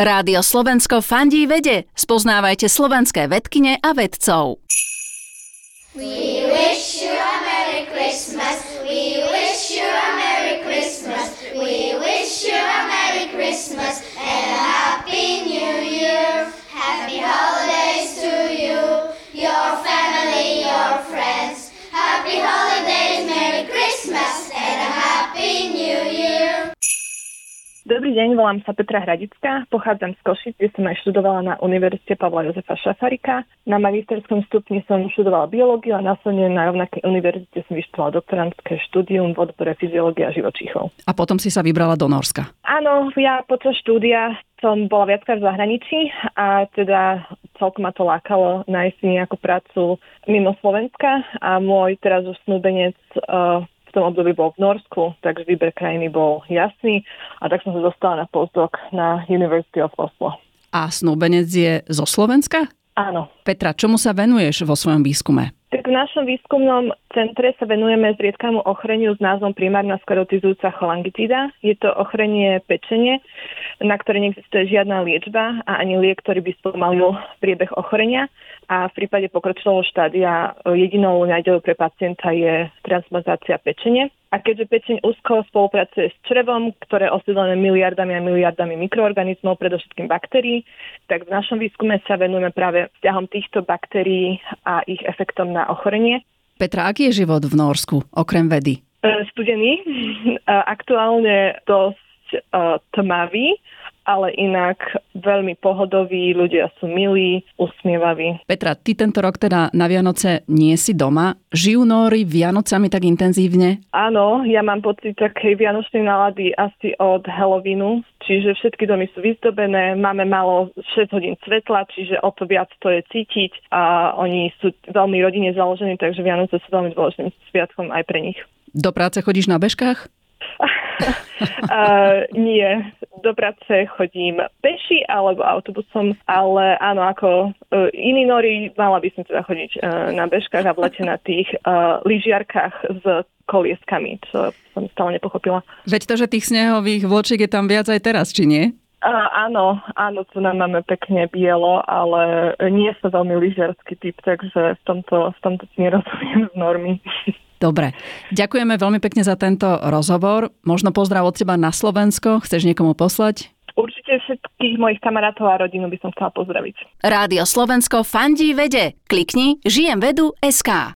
Rádio Slovensko fandí vede. Spoznávajte slovenské vedkine a vedcov. Dobrý deň, volám sa Petra Hradická, pochádzam z Košic, kde som aj študovala na Univerzite Pavla Jozefa Šafarika. Na magisterskom stupni som študovala biológiu a následne na rovnakej univerzite som vyštudovala doktorantské štúdium v odbore fyziológia živočíchov. A potom si sa vybrala do Norska. Áno, ja počas štúdia som bola viackrát v zahraničí a teda celkom ma to lákalo nájsť si nejakú prácu mimo Slovenska a môj teraz už snúbenec uh, v tom období bol v Norsku, takže výber krajiny bol jasný a tak som sa dostala na postdoc na University of Oslo. A snúbenec je zo Slovenska? Áno. Petra, čomu sa venuješ vo svojom výskume? V našom výskumnom centre sa venujeme zriedkamu ochreniu s názvom primárna sklerotizujúca cholangitída. Je to ochrenie pečenie, na ktoré neexistuje žiadna liečba a ani liek, ktorý by spomalil priebeh ochorenia. A v prípade pokročilého štádia jedinou nádejou pre pacienta je transplantácia pečenie. A keďže pečeň úzko spolupracuje s črevom, ktoré je osídlené miliardami a miliardami mikroorganizmov, predovšetkým baktérií, tak v našom výskume sa venujeme práve vzťahom týchto baktérií a ich efektom na ochorenie. Petra, aký je život v Norsku, okrem vedy? E, studený, aktuálne dosť e, tmavý, ale inak veľmi pohodoví, ľudia sú milí, usmievaví. Petra, ty tento rok teda na Vianoce nie si doma. Žijú Nóri Vianocami tak intenzívne? Áno, ja mám pocit takej vianočnej nálady asi od Halloweenu, čiže všetky domy sú vyzdobené, máme malo 6 hodín svetla, čiže o to viac to je cítiť a oni sú veľmi rodine založení, takže Vianoce sú veľmi dôležitým sviatkom aj pre nich. Do práce chodíš na bežkách? uh, nie, do práce chodím peši alebo autobusom, ale áno, ako uh, iní nori, mala by som teda chodiť uh, na bežkách a v lete na tých uh, lyžiarkách s kolieskami, čo som stále nepochopila. Veď to, že tých snehových vločiek je tam viac aj teraz, či nie? Uh, áno, áno, tu nám máme pekne bielo, ale nie som veľmi lyžiarsky typ, takže v tomto, v tomto nerozumiem z normy. Dobre, ďakujeme veľmi pekne za tento rozhovor. Možno pozdrav od teba na Slovensko. Chceš niekomu poslať? Určite všetkých mojich kamarátov a rodinu by som chcela pozdraviť. Rádio Slovensko fandí vede. Klikni žijem vedu SK.